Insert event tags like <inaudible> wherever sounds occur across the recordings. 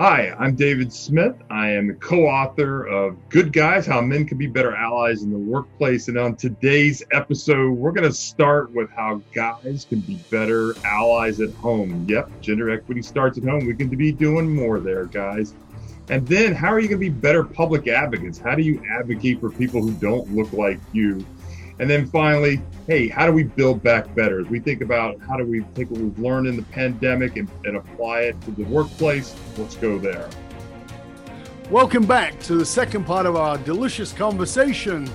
Hi, I'm David Smith. I am co author of Good Guys How Men Can Be Better Allies in the Workplace. And on today's episode, we're going to start with how guys can be better allies at home. Yep, gender equity starts at home. We can be doing more there, guys. And then, how are you going to be better public advocates? How do you advocate for people who don't look like you? And then finally, hey, how do we build back better? As we think about how do we take what we've learned in the pandemic and, and apply it to the workplace, let's go there. Welcome back to the second part of our delicious conversation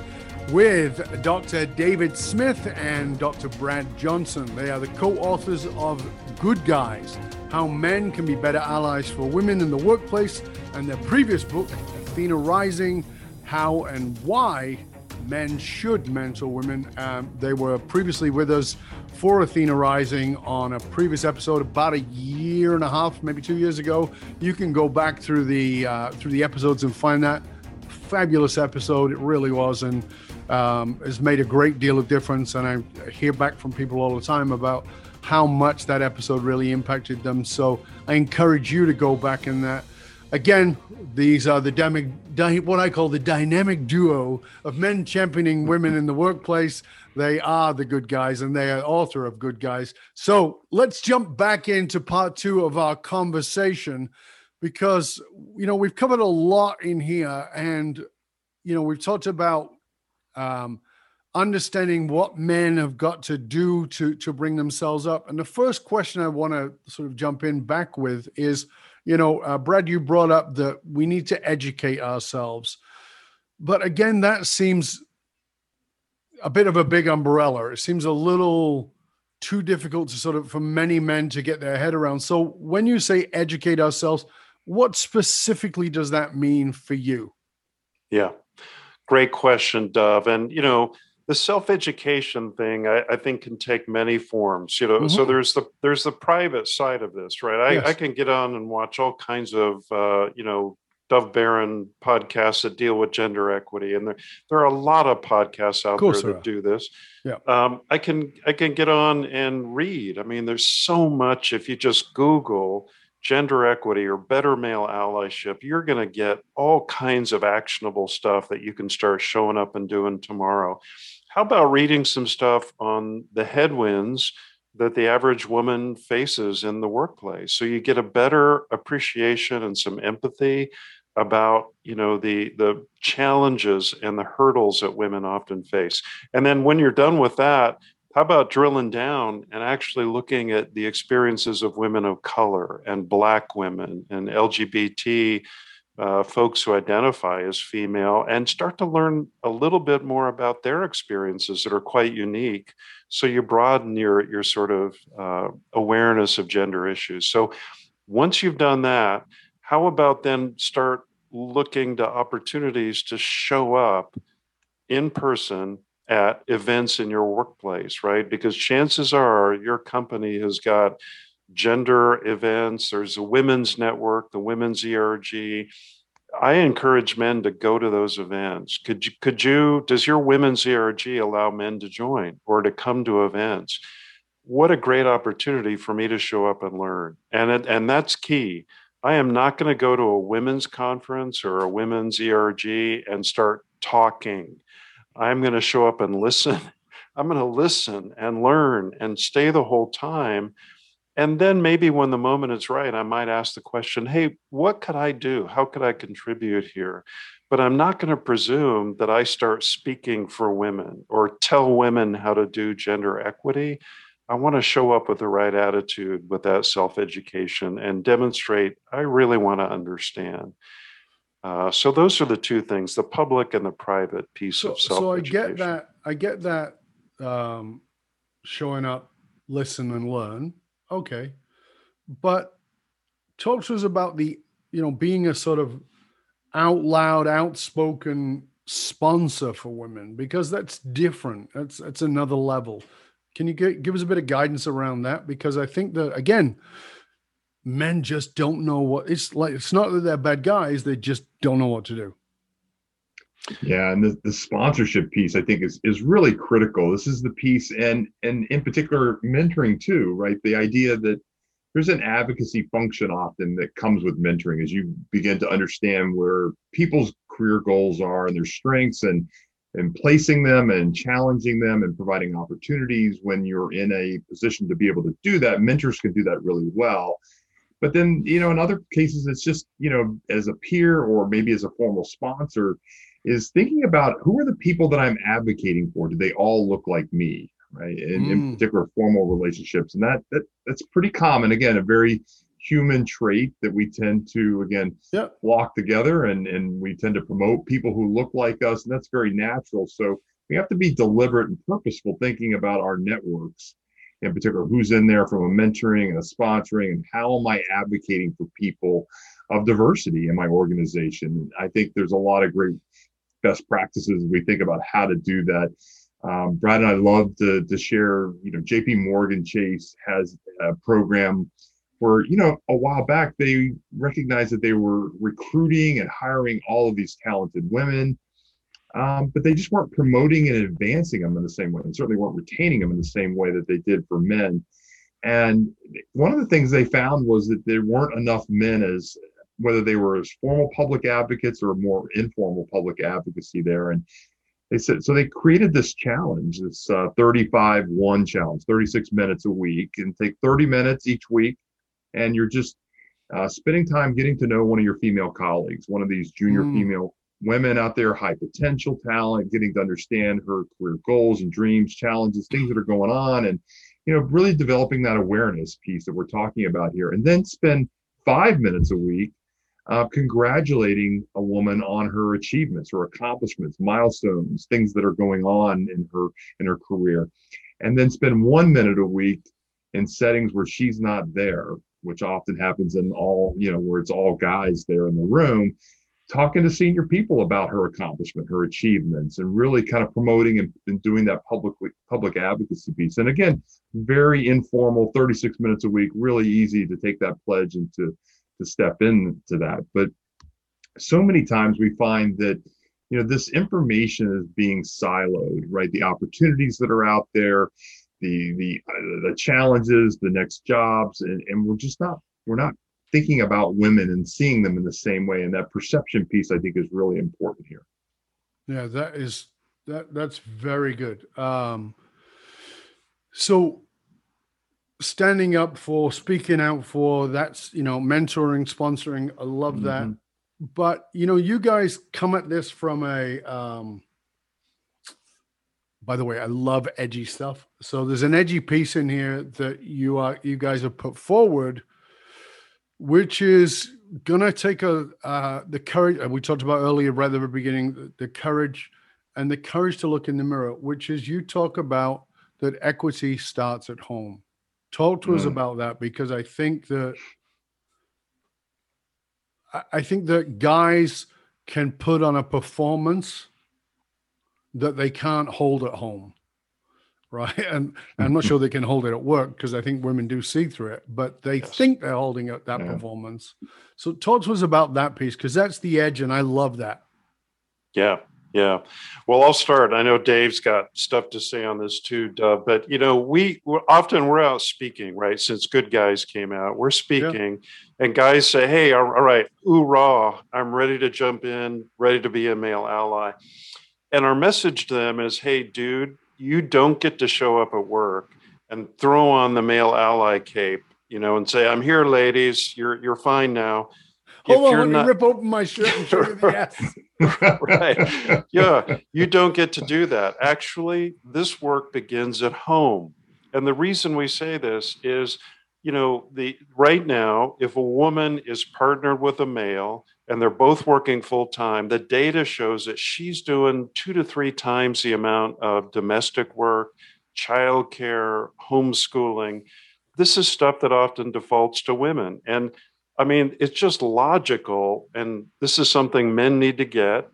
with Dr. David Smith and Dr. Brad Johnson. They are the co authors of Good Guys How Men Can Be Better Allies for Women in the Workplace, and their previous book, Athena Rising How and Why men should mentor women. Um, they were previously with us for Athena Rising on a previous episode about a year and a half, maybe two years ago. You can go back through the uh, through the episodes and find that fabulous episode. It really was, and um, has made a great deal of difference. And I hear back from people all the time about how much that episode really impacted them. So I encourage you to go back in that Again, these are the dynamic, what I call the dynamic duo of men championing women in the workplace. They are the good guys and they are author of good guys. So let's jump back into part two of our conversation because, you know, we've covered a lot in here and, you know, we've talked about um, understanding what men have got to do to, to bring themselves up. And the first question I want to sort of jump in back with is, you know, uh, Brad, you brought up that we need to educate ourselves. But again, that seems a bit of a big umbrella. It seems a little too difficult to sort of for many men to get their head around. So when you say educate ourselves, what specifically does that mean for you? Yeah. Great question, Dov. And you know, the self-education thing I, I, think can take many forms you know mm-hmm. so there's the there's the private side of this right i, yes. I can get on and watch all kinds of uh, you know dov baron podcasts that deal with gender equity and there, there are a lot of podcasts out there that do this yeah um, i can i can get on and read i mean there's so much if you just google gender equity or better male allyship, you're going to get all kinds of actionable stuff that you can start showing up and doing tomorrow. How about reading some stuff on the headwinds that the average woman faces in the workplace? So you get a better appreciation and some empathy about you know the the challenges and the hurdles that women often face and then when you're done with that how about drilling down and actually looking at the experiences of women of color and black women and lgbt uh, folks who identify as female and start to learn a little bit more about their experiences that are quite unique. So you broaden your your sort of uh, awareness of gender issues. So once you've done that, how about then start looking to opportunities to show up in person at events in your workplace, right? Because chances are your company has got gender events, there's a women's network, the women's ERG. I encourage men to go to those events. Could you, could you, does your women's ERG allow men to join or to come to events? What a great opportunity for me to show up and learn. And, it, and that's key. I am not going to go to a women's conference or a women's ERG and start talking. I'm going to show up and listen. <laughs> I'm going to listen and learn and stay the whole time and then maybe when the moment is right, I might ask the question, hey, what could I do? How could I contribute here? But I'm not going to presume that I start speaking for women or tell women how to do gender equity. I want to show up with the right attitude with that self education and demonstrate I really want to understand. Uh, so those are the two things: the public and the private piece so, of self. So I get that. I get that. Um, showing up, listen, and learn okay. But talk to us about the you know being a sort of out loud outspoken sponsor for women because that's different. That's that's another level. Can you get, give us a bit of guidance around that? Because i think that again men just don't know what it's like it's not that they're bad guys they just don't know what to do yeah, and the, the sponsorship piece I think is is really critical. This is the piece, and and in particular mentoring too, right? The idea that there's an advocacy function often that comes with mentoring as you begin to understand where people's career goals are and their strengths and and placing them and challenging them and providing opportunities when you're in a position to be able to do that mentors can do that really well but then you know in other cases it's just you know as a peer or maybe as a formal sponsor is thinking about who are the people that i'm advocating for do they all look like me right? In, mm. in particular, formal relationships, and that that that's pretty common. Again, a very human trait that we tend to again yep. flock together, and and we tend to promote people who look like us, and that's very natural. So we have to be deliberate and purposeful thinking about our networks in particular who's in there from a mentoring and a sponsoring and how am i advocating for people of diversity in my organization i think there's a lot of great best practices we think about how to do that um, Brad and I love to, to share, you know, JP Morgan Chase has a program where, you know, a while back they recognized that they were recruiting and hiring all of these talented women, um, but they just weren't promoting and advancing them in the same way, and certainly weren't retaining them in the same way that they did for men. And one of the things they found was that there weren't enough men as whether they were as formal public advocates or more informal public advocacy there. And they said so they created this challenge this uh, 35 1 challenge 36 minutes a week and take 30 minutes each week and you're just uh, spending time getting to know one of your female colleagues one of these junior mm. female women out there high potential talent getting to understand her career goals and dreams challenges things that are going on and you know really developing that awareness piece that we're talking about here and then spend five minutes a week uh, congratulating a woman on her achievements, her accomplishments, milestones, things that are going on in her in her career, and then spend one minute a week in settings where she's not there, which often happens in all you know where it's all guys there in the room, talking to senior people about her accomplishment, her achievements, and really kind of promoting and, and doing that public public advocacy piece. And again, very informal, 36 minutes a week, really easy to take that pledge and to to step into that. But so many times we find that you know this information is being siloed, right? The opportunities that are out there, the the uh, the challenges, the next jobs, and, and we're just not we're not thinking about women and seeing them in the same way. And that perception piece, I think, is really important here. Yeah, that is that that's very good. Um, so standing up for, speaking out for, that's, you know, mentoring, sponsoring. I love that. Mm-hmm. But, you know, you guys come at this from a, um, by the way, I love edgy stuff. So there's an edgy piece in here that you are, you guys have put forward, which is gonna take a uh, the courage we talked about earlier, right at the beginning, the, the courage and the courage to look in the mirror, which is you talk about that equity starts at home. Talk to mm. us about that because I think that I think that guys can put on a performance that they can't hold at home. Right. <laughs> And I'm not sure they can hold it at work because I think women do see through it, but they yes. think they're holding up that yeah. performance. So talk to us about that piece because that's the edge. And I love that. Yeah. Yeah. Well, I'll start. I know Dave's got stuff to say on this too, Dov, but you know, we we're, often we're out speaking, right? Since Good Guys came out, we're speaking yeah. and guys say, Hey, all right, raw, I'm ready to jump in, ready to be a male ally. And our message to them is, Hey, dude, you don't get to show up at work and throw on the male ally cape, you know, and say, I'm here, ladies, you're you're fine now Hold on, let not... me rip open my shirt and show you the <laughs> ass. right. Yeah, you don't get to do that. Actually, this work begins at home. And the reason we say this is, you know, the right now, if a woman is partnered with a male and they're both working full time, the data shows that she's doing two to three times the amount of domestic work, childcare, homeschooling. This is stuff that often defaults to women. And I mean, it's just logical. And this is something men need to get.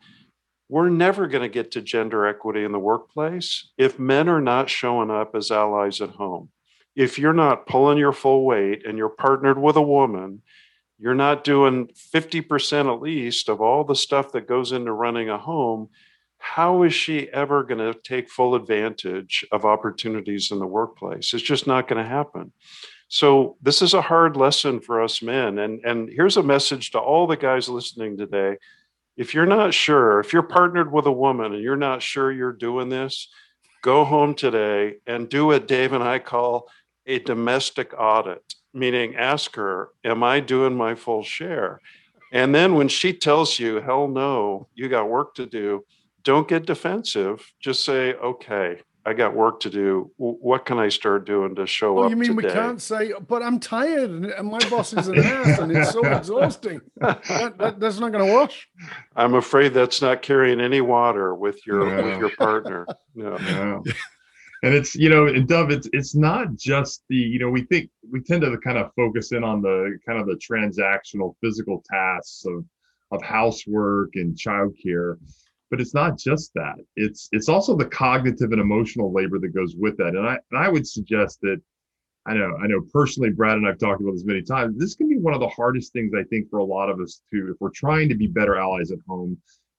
We're never going to get to gender equity in the workplace if men are not showing up as allies at home. If you're not pulling your full weight and you're partnered with a woman, you're not doing 50% at least of all the stuff that goes into running a home. How is she ever going to take full advantage of opportunities in the workplace? It's just not going to happen. So this is a hard lesson for us men. And, and here's a message to all the guys listening today. If you're not sure, if you're partnered with a woman and you're not sure you're doing this, go home today and do what Dave and I call a domestic audit, meaning ask her, Am I doing my full share? And then when she tells you, Hell no, you got work to do, don't get defensive. Just say, Okay, I got work to do. What can I start doing to show oh, up? You mean today? we can't say, but I'm tired and my boss is an <laughs> ass and it's so exhausting. That, that, that's not going to wash. I'm afraid that's not carrying any water with your no. with your partner. No. <laughs> no. And it's you know, and Dov, it's it's not just the you know we think we tend to kind of focus in on the kind of the transactional physical tasks of of housework and childcare but it's not just that. It's it's also the cognitive and emotional labor that goes with that. And i and i would suggest that i know i know personally brad and i've talked about this many times this can be one of the hardest things i think for a lot of us to if we're trying to be better allies at home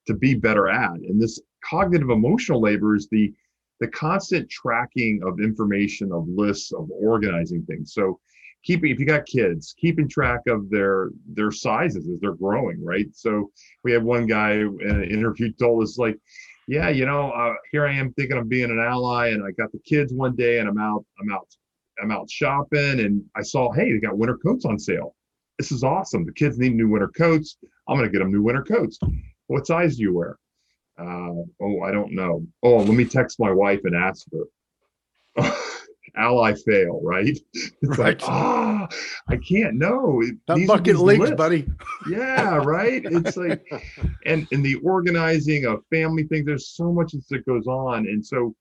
to be better at. And this cognitive emotional labor is the the constant tracking of information of lists of organizing things. So keeping if you got kids keeping track of their their sizes as they're growing right? So we had one guy in an interview told us like yeah you know uh, here i am thinking of being an ally and i got the kids one day and i'm out i'm out i'm out shopping and i saw hey they got winter coats on sale. This is awesome. The kids need new winter coats. I'm going to get them new winter coats. What size do you wear? Uh, oh i don't know. Oh let me text my wife and ask her <laughs> ally fail, right? <laughs> It's right. like, ah, oh, I can't know. That bucket leaks, buddy. Yeah, right. It's like, <laughs> and and the organizing of family things. There's so much that goes on, and so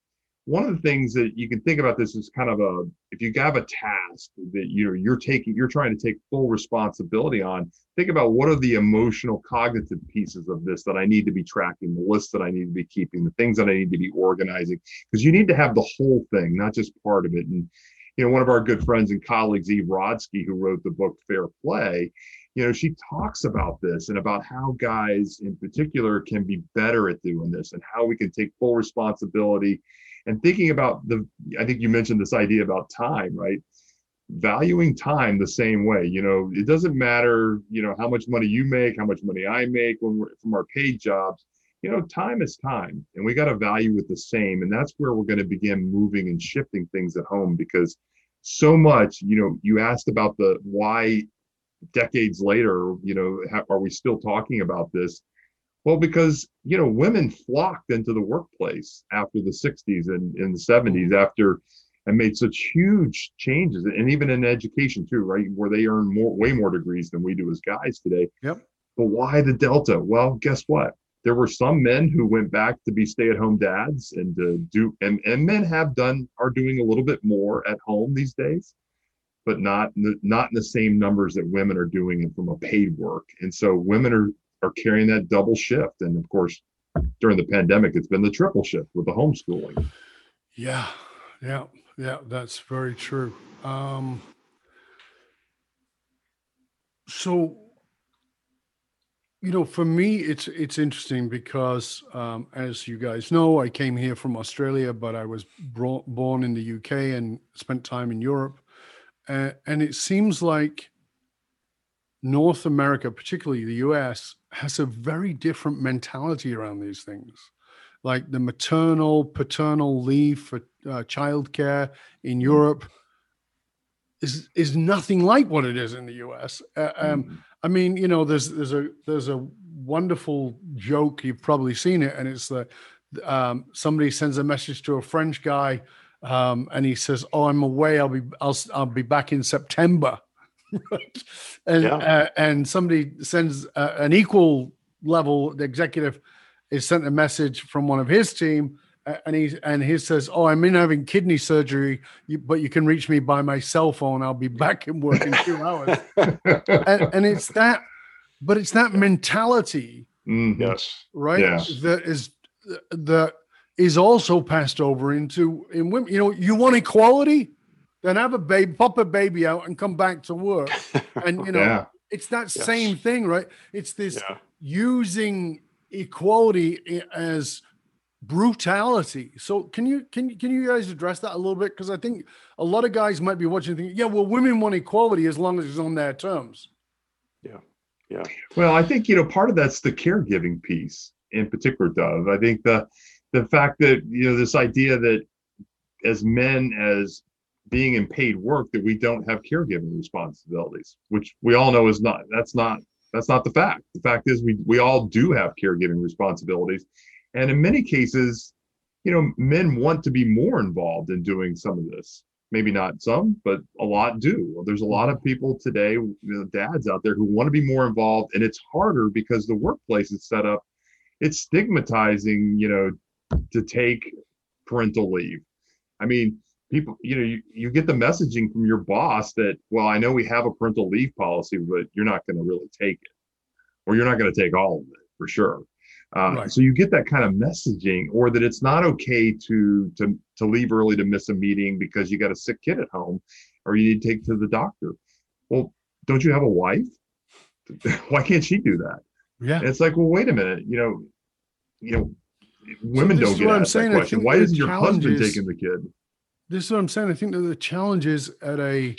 one of the things that you can think about this is kind of a if you have a task that you're you're taking you're trying to take full responsibility on think about what are the emotional cognitive pieces of this that i need to be tracking the list that i need to be keeping the things that i need to be organizing because you need to have the whole thing not just part of it. And you know one of our good friends and colleagues eve rodsky who wrote the book fair play you know she talks about this and about how guys in particular can be better at doing this and how we can take full responsibility and thinking about the i think you mentioned this idea about time right? Valuing time the same way you know it doesn't matter you know how much money you make how much money i make when we're from our paid jobs. You know time is time and we got to value it the same and that's where we're going to begin moving and shifting things at home because so much you know you asked about the why decades later you know are we still talking about this well, because you know, women flocked into the workplace after the 60s and in the 70s mm-hmm. after and made such huge changes, and even in education too, right? Where they earn more, way more degrees than we do as guys today. Yep. But why the delta? Well, guess what? There were some men who went back to be stay-at-home dads and to do, and and men have done are doing a little bit more at home these days, but not not in the same numbers that women are doing and from a paid work. And so women are are carrying that double shift. And of course, during the pandemic, it's been the triple shift with the homeschooling. Yeah, yeah, yeah, that's very true. Um, so, you know, for me, it's it's interesting because, um, as you guys know, I came here from Australia, but I was bro- born in the UK and spent time in Europe, uh, and it seems like North America, particularly the US, has a very different mentality around these things. Like the maternal, paternal leave for uh, childcare in mm-hmm. Europe is is nothing like what it is in the US. Uh, um, mm. I mean, you know, there's there's a there's a wonderful joke you've probably seen it, and it's that um, somebody sends a message to a French guy, um, and he says, "Oh, I'm away. I'll be I'll I'll be back in September." Right? And yeah. uh, and somebody sends uh, an equal level the executive is sent a message from one of his team uh, and he and he says, "Oh, I'm in having kidney surgery, but you can reach me by my cell phone. I'll be back in work in two hours." and, <laughs> and, it's that, but it's that mentality, mm-hmm. yes, right? Yes. That is that is also passed over into in women. You know, you want equality then have a baby, pop a baby out, and come back to work. <laughs> And you know, yeah. it's that yes. same thing, right? It's this yeah. using equality as brutality. So can you can you can you guys address that a little bit? Because I think a lot of guys might be watching thinking, yeah, well, women want equality as long as it's on their terms. Yeah. Yeah. Well, I think, you know, part of that's the caregiving piece in particular, Dov. I think the the fact that, you know, this idea that as men, as being in paid work, that we don't have caregiving responsibilities, which we all know is not that's not that's not the fact. The fact is we we all do have caregiving responsibilities. And in many cases, you know, men want to be more involved in doing some of this. Maybe not some, but a lot do. There's a lot of people today, you know, dads out there who want to be more involved, and it's harder because the workplace is set up. It's stigmatizing, you know, to take parental leave. I mean, people, you know, you, you get the messaging from your boss that, well, I know we have a parental leave policy, but you're not going to really take it, or you're not going to take all of it for sure. Uh, right. So you get that kind of messaging, or that it's not okay to to to leave early to miss a meeting because you got a sick kid at home, or you need to take to the doctor. Well, don't you have a wife? <laughs> Why can't she do that? Yeah, and it's like, well, wait a minute. You know, you know, women so don't get asked that question. Why isn't your husband taking the kid? This is what I'm saying. I think that the challenge is at a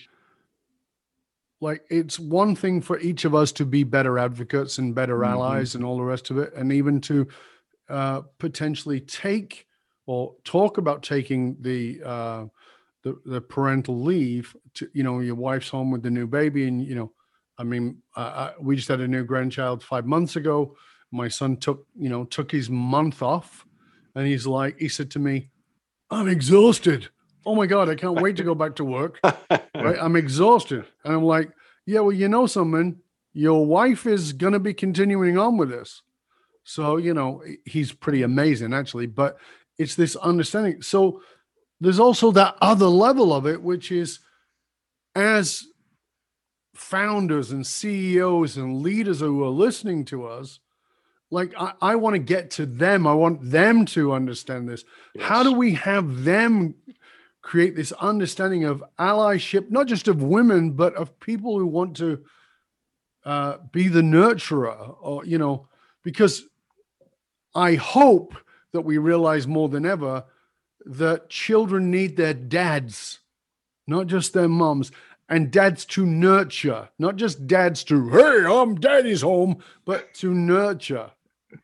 like it's one thing for each of us to be better advocates and better mm-hmm. allies and all the rest of it and even to uh, potentially take or talk about taking the, uh, the the parental leave to you know your wife's home with the new baby and you know i mean uh, we just had a new grandchild five months ago my son took you know took his month off and he's like he said to me i'm exhausted oh my god i can't wait to go back to work right? I'm exhausted. And i'm like yeah well you know something your wife is going to be continuing on with this. So you know he's pretty amazing actually but it's this understanding. So there's also that other level of it which is as founders and ceos and leaders who are listening to us like i, I want to get to them i want them to understand this. Yes. how do we have them create this understanding of allyship, not just of women, but of people who want to uh, be the nurturer, or you know, because I hope that we realize more than ever that children need their dads, not just their moms, and dads to nurture, not just dads to, hey, I'm daddy's home, but to nurture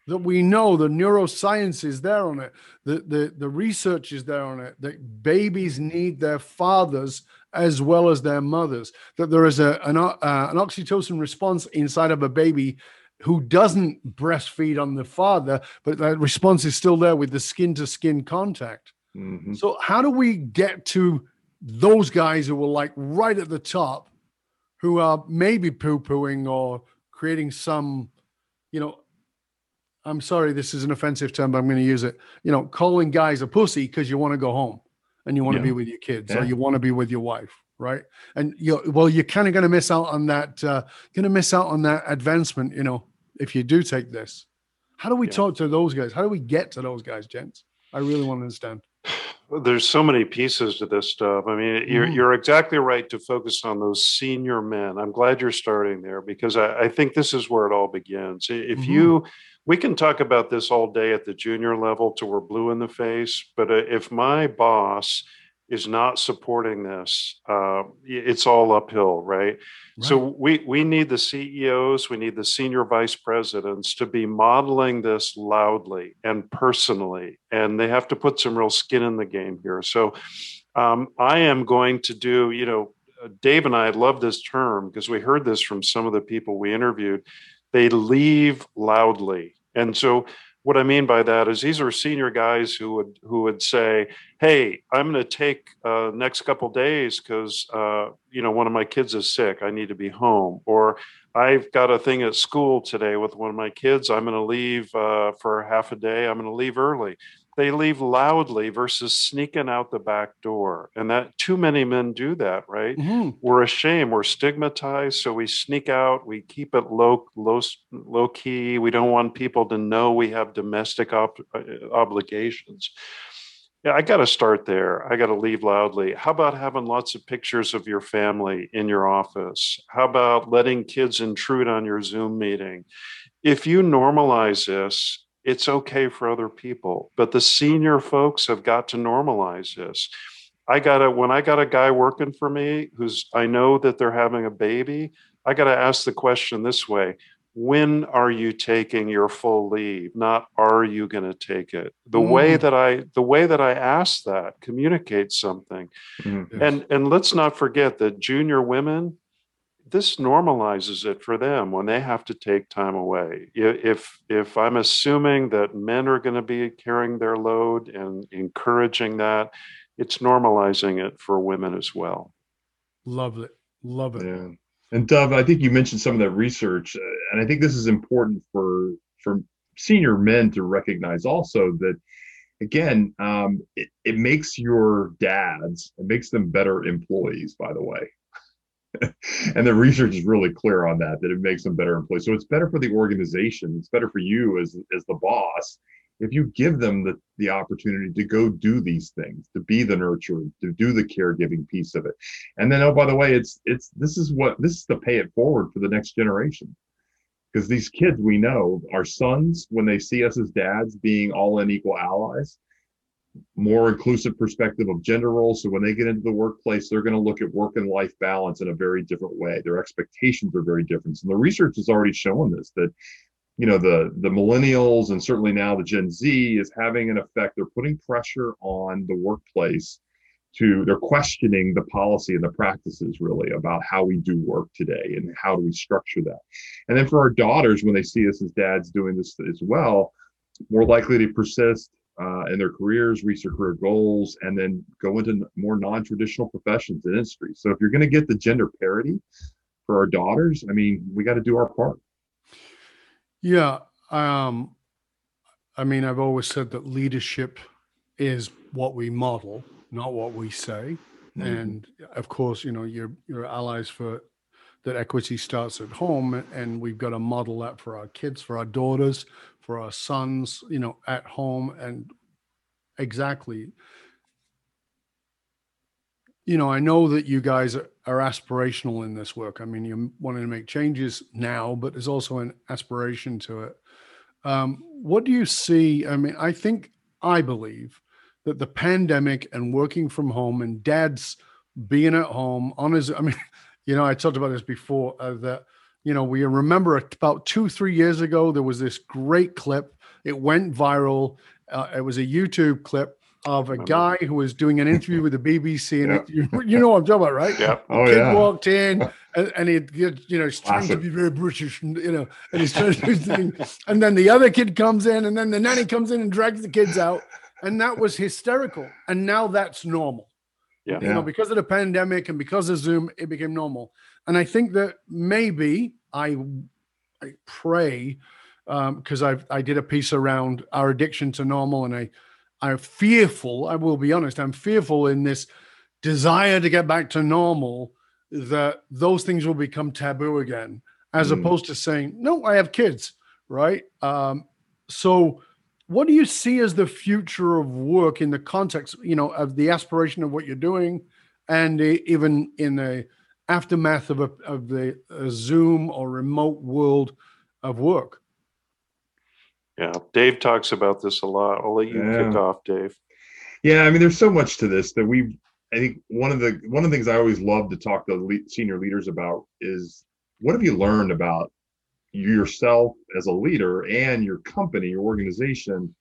that we know the neuroscience is there on it, the, the, the research is there on it, that babies need their fathers as well as their mothers, that there is a, an, uh, an oxytocin response inside of a baby who doesn't breastfeed on the father, but that response is still there with the skin to skin contact. Mm-hmm. So, how do we get to those guys who are like right at the top, who are maybe poo pooing or creating some, you know, I'm sorry, this is an offensive term, but I'm going to use it. You know, calling guys a pussy because you want to go home and you want yeah. to be with your kids yeah. or you want to be with your wife, right? And you well, you're kind of going to miss out on that. Uh, going to miss out on that advancement, you know, if you do take this. How do we yeah. talk to those guys? How do we get to those guys, gents? I really want to understand. There's so many pieces to this stuff. I mean, you're mm. you're exactly right to focus on those senior men. I'm glad you're starting there because I, I think this is where it all begins. If mm-hmm. you we can talk about this all day at the junior level till we're blue in the face. But uh, if my boss is not supporting this, uh, it's all uphill, right? right? So we we need the CEOs, we need the senior vice presidents to be modeling this loudly and personally, and they have to put some real skin in the game here. So um, I am going to do, you know, Dave and I love this term because we heard this from some of the people we interviewed. They leave loudly. And so what I mean by that is these are senior guys who would who would say, "Hey, I'm going to take uh, next couple days because uh, you know one of my kids is sick. I need to be home." Or I've got a thing at school today with one of my kids. I'm going to leave uh, for half a day. I'm going to leave early they leave loudly versus sneaking out the back door. And that too many men do that right? Mm-hmm. we're ashamed we're stigmatized so we sneak out we keep it low low low key we don't want people to know we have domestic op- uh, obligations. Yeah i got to start there. I got to leave loudly. How about having lots of pictures of your family in your office? How about letting kids intrude on your zoom meeting? If you normalize this it's okay for other people. But the senior folks have got to normalize this. I got a when I got a guy working for me who's I know that they're having a baby, I got to ask the question this way when are you taking your full leave not are you going to take it the mm. way that i the way that i ask that communicates something mm. and and let's not forget that junior women this normalizes it for them when they have to take time away if if i'm assuming that men are going to be carrying their load and encouraging that it's normalizing it for women as well love it love it yeah. And Dov, I think you mentioned some of that research, uh, and I think this is important for for senior men to recognize also that again, um, it, it makes your dads, it makes them better employees, by the way. <laughs> and the research is really clear on that, that it makes them better employees. So it's better for the organization. It's better for you as, as the boss if you give them the, the opportunity to go do these things to be the nurturer to do the caregiving piece of it and then oh by the way it's it's this is what this is to pay it forward for the next generation because these kids we know our sons when they see us as dads being all in equal allies more inclusive perspective of gender roles. So when they get into the workplace they're going to look at work and life balance in a very different way. Their expectations are very different. And the research has already shown this that you know the the millennials and certainly now the gen z is having an effect. They're putting pressure on the workplace to they're questioning the policy and the practices really about how we do work today and how do we structure that. And then for our daughters when they see us as dads doing this as well more likely to persist uh, in their careers reach their career goals and then go into more non-traditional professions and industries so if you're going to get the gender parity for our daughters i mean we got to do our part yeah. Um, I mean, I've always said that leadership is what we model, not what we say. Mm-hmm. And of course, you know, your your allies for that equity starts at home, and we've got to model that for our kids, for our daughters, for our sons, you know, at home, and exactly. You know, I know that you guys are, aspirational in this work. I mean, you're wanting to make changes now, but there's also an aspiration to it. Um, what do you see? I mean, I think, I believe that the pandemic and working from home and dad's being at home on his, I mean, <laughs> you know, I talked about this before uh, that, you know, we remember about two, three years ago, there was this great clip. It went viral. Uh, it was a YouTube clip of a guy who was doing an interview with the BBC, and yeah. you, you, know what I'm talking about, right? Yeah. Oh, kid yeah. walked in, <laughs> and, and he, you know, he's trying Classic. to be very British, and, you know, and he's trying to do and then the other kid comes in, and then the nanny comes in and drags the kids out, and that was hysterical. And now that's normal. Yeah. You know, because of the pandemic and because of Zoom, it became normal. And I think that maybe I, I pray, because um, I I did a piece around our addiction to normal, and I I'm fearful, I will be honest, I'm fearful in this desire to get back to normal that those things will become taboo again, as mm. opposed to saying, no, I have kids, right? Um, so, what do you see as the future of work in the context, you know, of the aspiration of what you're doing, and even in the aftermath of a, of the a Zoom or remote world of work? Yeah, Dave talks about this a lot. I'll let you yeah. kick off, Dave. Yeah, I mean, there's so much to this that we. I think one of the one of the things I always love to talk to senior leaders about is what have you learned about yourself as a leader and your company, your organization,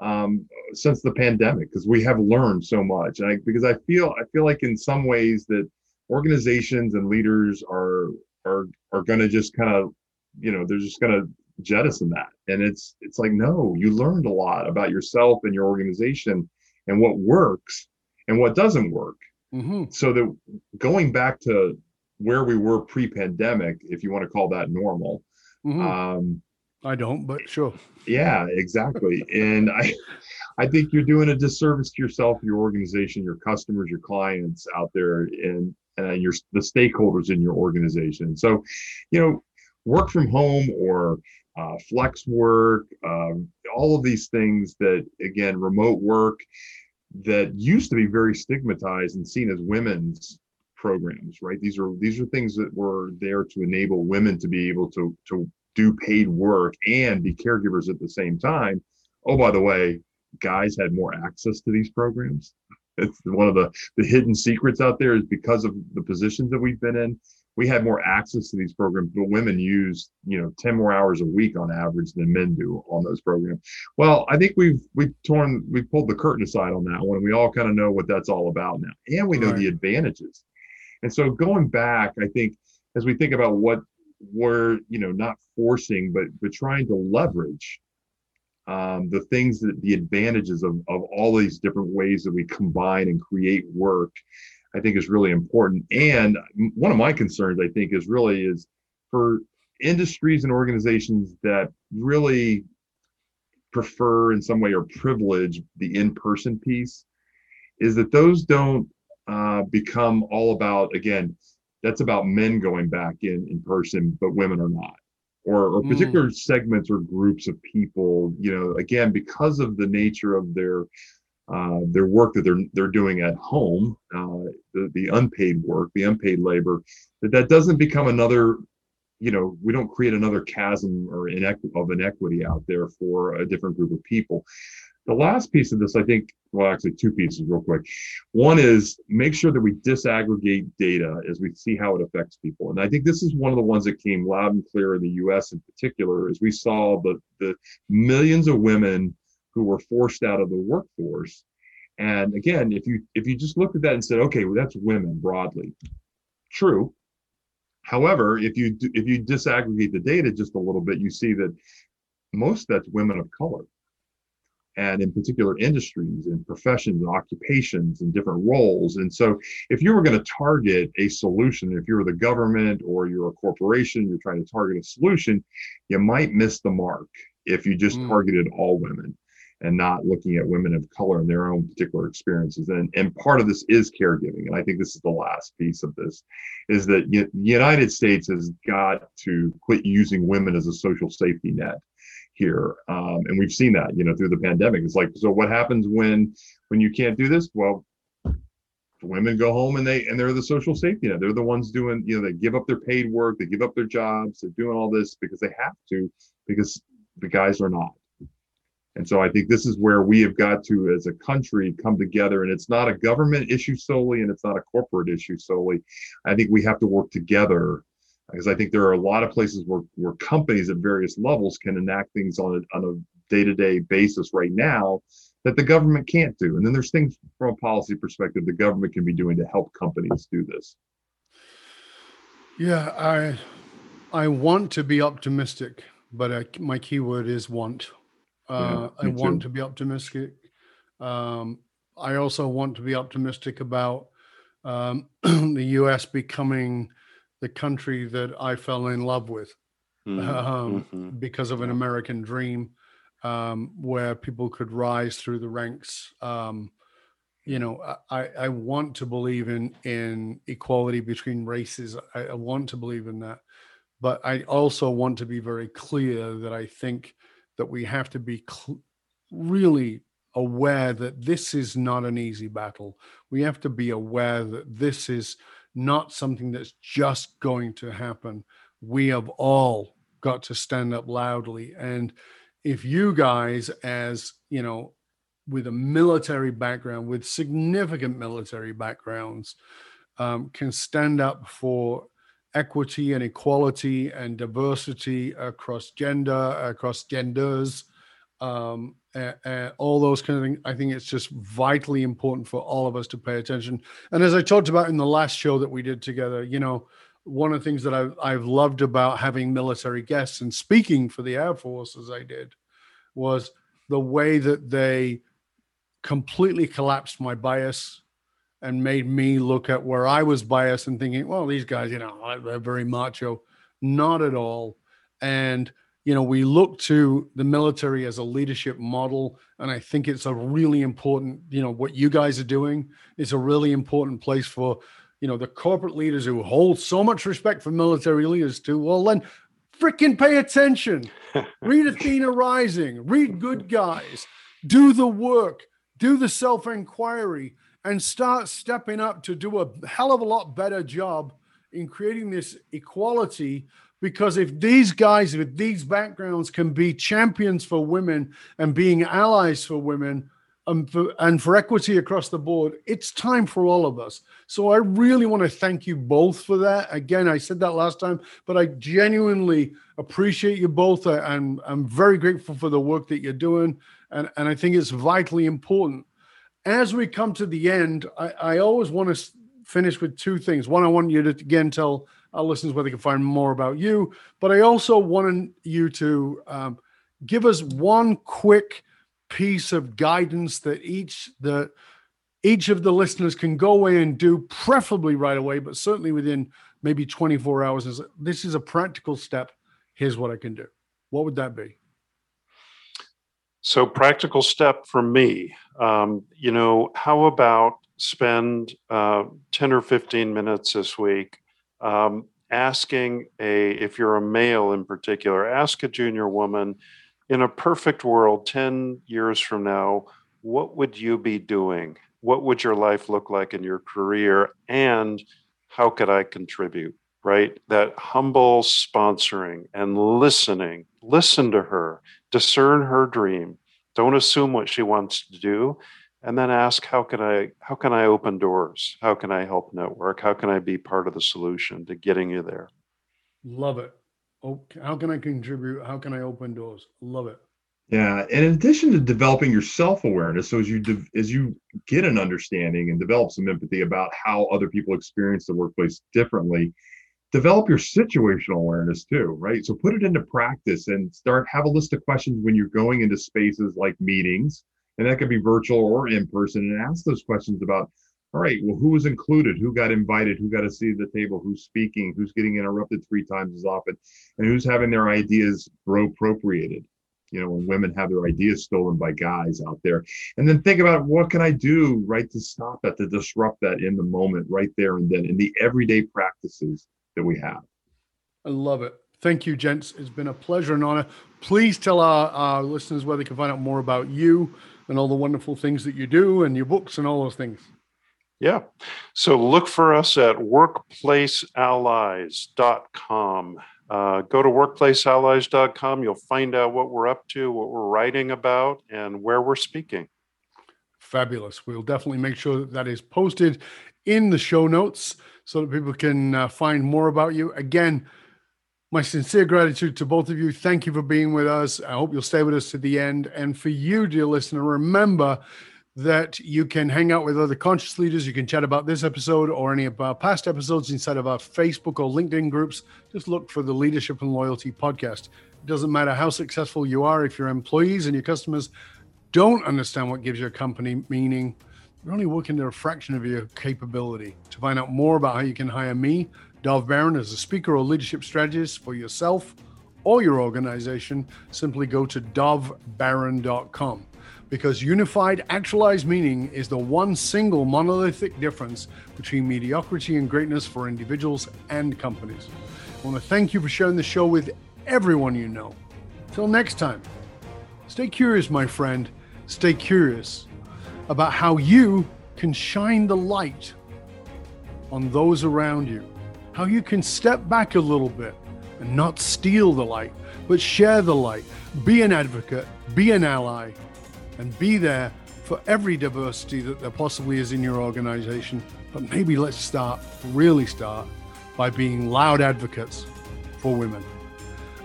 um, since the pandemic? Because we have learned so much. And I, because I feel I feel like in some ways that organizations and leaders are are are going to just kind of you know they're just going to jettison that. And it's it's like no you learned a lot about yourself and your organization and what works and what doesn't work. Mm-hmm. so that going back to where we were pre-pandemic if you want to call that normal mm-hmm. um i don't but sure. Yeah exactly. And i i think you're doing a disservice to yourself your organization your customers your clients out there. And and your the stakeholders in your organization so you know work from home or uh, flex work, um, all of these things that, again, remote work that used to be very stigmatized and seen as women's programs, right? These are these are things that were there to enable women to be able to to do paid work and be caregivers at the same time. oh, by the way, guys had more access to these programs. It's one of the, the hidden secrets out there is because of the positions that we've been in we had more access to these programs, but women use, you know, 10 more hours a week on average than men do on those programs. Well, I think we've we've torn we've pulled the curtain aside on that one. We all kind of know what that's all about now. And we know right. the advantages. And so going back, I think as we think about what we're, you know, not forcing, but but trying to leverage um, the things that the advantages of, of all these different ways that we combine and create work I think is really important. And one of my concerns, I think, is really is for industries and organizations that really prefer in some way or privilege the in-person piece, is that those don't uh, become all about again. That's about men going back in in person, but women are not. Or, or particular mm. segments or groups of people, you know, again, because of the nature of their uh, their work that they're they're doing at home, uh, the, the unpaid work, the unpaid labor, that that doesn't become another, you know, we don't create another chasm or inequ- of inequity out there for a different group of people. The last piece of this, I think, well, actually two pieces real quick. One is make sure that we disaggregate data as we see how it affects people. And I think this is one of the ones that came loud and clear in the US in particular, as we saw the, the millions of women who were forced out of the workforce. And again, if you if you just looked at that and said, okay, well, that's women broadly, true. However, if you if you disaggregate the data just a little bit, you see that most that's women of color, and in particular industries and professions and occupations and different roles. And so, if you were going to target a solution, if you're the government or you're a corporation, you're trying to target a solution, you might miss the mark if you just mm. targeted all women and not looking at women of color and their own particular experiences. And, and part of this is caregiving. And I think this is the last piece of this is that the United States has got to quit using women as a social safety net here. Um, and we've seen that, you know, through the pandemic. It's like, so what happens when, when you can't do this? Well, women go home and they and they're the social safety net. They're the ones doing, you know, they give up their paid work, they give up their jobs, they're doing all this because they have to, because the guys are not. And so I think this is where we have got to, as a country, come together. And it's not a government issue solely, and it's not a corporate issue solely. I think we have to work together because I think there are a lot of places where, where companies at various levels can enact things on a, on a day-to-day basis right now that the government can't do. And then there's things from a policy perspective the government can be doing to help companies do this. Yeah, I I want to be optimistic, but I, my keyword is want. Uh, yeah, I want too. to be optimistic. Um, I also want to be optimistic about um, <clears throat> the U.S. becoming the country that I fell in love with mm-hmm. Um, mm-hmm. because of an American dream, um, where people could rise through the ranks. Um, you know, I, I want to believe in in equality between races. I, I want to believe in that, but I also want to be very clear that I think that we have to be cl- really aware that this is not an easy battle. We have to be aware that this is not something that's just going to happen. We have all got to stand up loudly. And if you guys, as you know, with a military background, with significant military backgrounds, um, can stand up for equity and equality and diversity across gender, across genders, um, and, and all those kind of things. I think it's just vitally important for all of us to pay attention. And as I talked about in the last show that we did together, you know, one of the things that I've, I've loved about having military guests and speaking for the Air Force as I did was the way that they completely collapsed my bias and made me look at where I was biased and thinking, well, these guys, you know, they're very macho. Not at all. And, you know, we look to the military as a leadership model. And I think it's a really important, you know, what you guys are doing is a really important place for, you know, the corporate leaders who hold so much respect for military leaders to, well, then freaking pay attention. <laughs> read Athena Rising, read Good Guys, do the work, do the self inquiry and start stepping up to do a hell of a lot better job in creating this equality Because if these guys with these backgrounds can be champions for women and being allies for women, and for, and for equity across the board, it's time for all of us. So I really want to thank you both for that. Again, I said that last time, but I genuinely appreciate you both, and I'm very grateful for the work that you're doing. And, and I think it's vitally important. As we come to the end, I, I always want to finish with two things. One, I want you to again tell our listeners where they can find more about you, but I also wanted you to um, give us one quick piece of guidance that each the each of the listeners can go away and do preferably right away but certainly within maybe 24 hours. Is this is a practical step. Here's what i can do. What would that be? So practical step for me um, you know how about spend uh, 10 or 15 minutes this week um, asking a if you're a male in particular ask a junior woman in a perfect world 10 years from now what would you be doing? What would your life look like in your career? And how could i contribute? Right? That humble sponsoring and listening. Listen to her. Discern her dream. Don't assume what she wants to do and then ask how can i how can i open doors how can i help network how can i be part of the solution to getting you there love it oh, how can I contribute? How can I open doors? Love it. Yeah, and in addition to developing your self-awareness, so as you de- as you get an understanding and develop some empathy about how other people experience the workplace differently, develop your situational awareness too, right? So put it into practice and start have a list of questions when you're going into spaces like meetings, and that could be virtual or in person, and ask those questions about all right, well, who was included? Who got invited? Who got a seat at the table? Who's speaking? Who's getting interrupted three times as often? And who's having their ideas appropriated? You know, when women have their ideas stolen by guys out there. And then think about what can I do, right, to stop that, to disrupt that in the moment, right there and then, in the everyday practices that we have. I love it. Thank you, gents. It's been a pleasure and honor. Please tell our, our listeners where they can find out more about you and all the wonderful things that you do and your books and all those things. Yeah. So look for us at workplaceallies.com. Uh, go to workplaceallies.com. You'll find out what we're up to, what we're writing about, and where we're speaking. Fabulous. We'll definitely make sure that that is posted in the show notes so that people can uh, find more about you. Again, my sincere gratitude to both of you. Thank you for being with us. I hope you'll stay with us to the end. And for you, dear listener, remember that you can hang out with other conscious leaders. You can chat about this episode or any of our past episodes inside of our Facebook or LinkedIn groups. Just look for the Leadership and Loyalty podcast. It doesn't matter how successful you are, if your employees and your customers don't understand what gives your company meaning, you're only working at a fraction of your capability. To find out more about how you can hire me, Dov Baron, as a speaker or leadership strategist for yourself or your organization, simply go to dovbaron.com because unified actualized meaning is the one single monolithic difference between mediocrity and greatness for individuals and companies. I want to thank you for sharing the show with everyone you know. Till next time, stay curious, my friend. Stay curious about how you can shine the light on those around you, how you can step back a little bit and not steal the light, but share the light. Be an advocate, be an ally, and be there for every diversity that there possibly is in your organization. But maybe let's start, really start, by being loud advocates for women.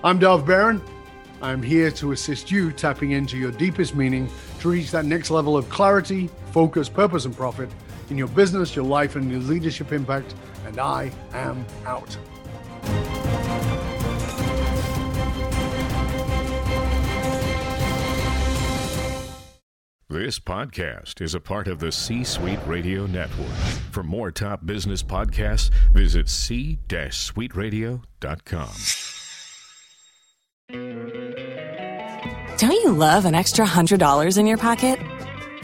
I'm Dov Baron. I'm here to assist you tapping into your deepest meaning to reach that next level of clarity, focus, purpose, and profit in your business, your life, and your leadership impact. And I am out. This podcast is a part of the C Suite Radio Network. For more top business podcasts, visit c-suiteradio.com. Don't you love an extra $100 in your pocket?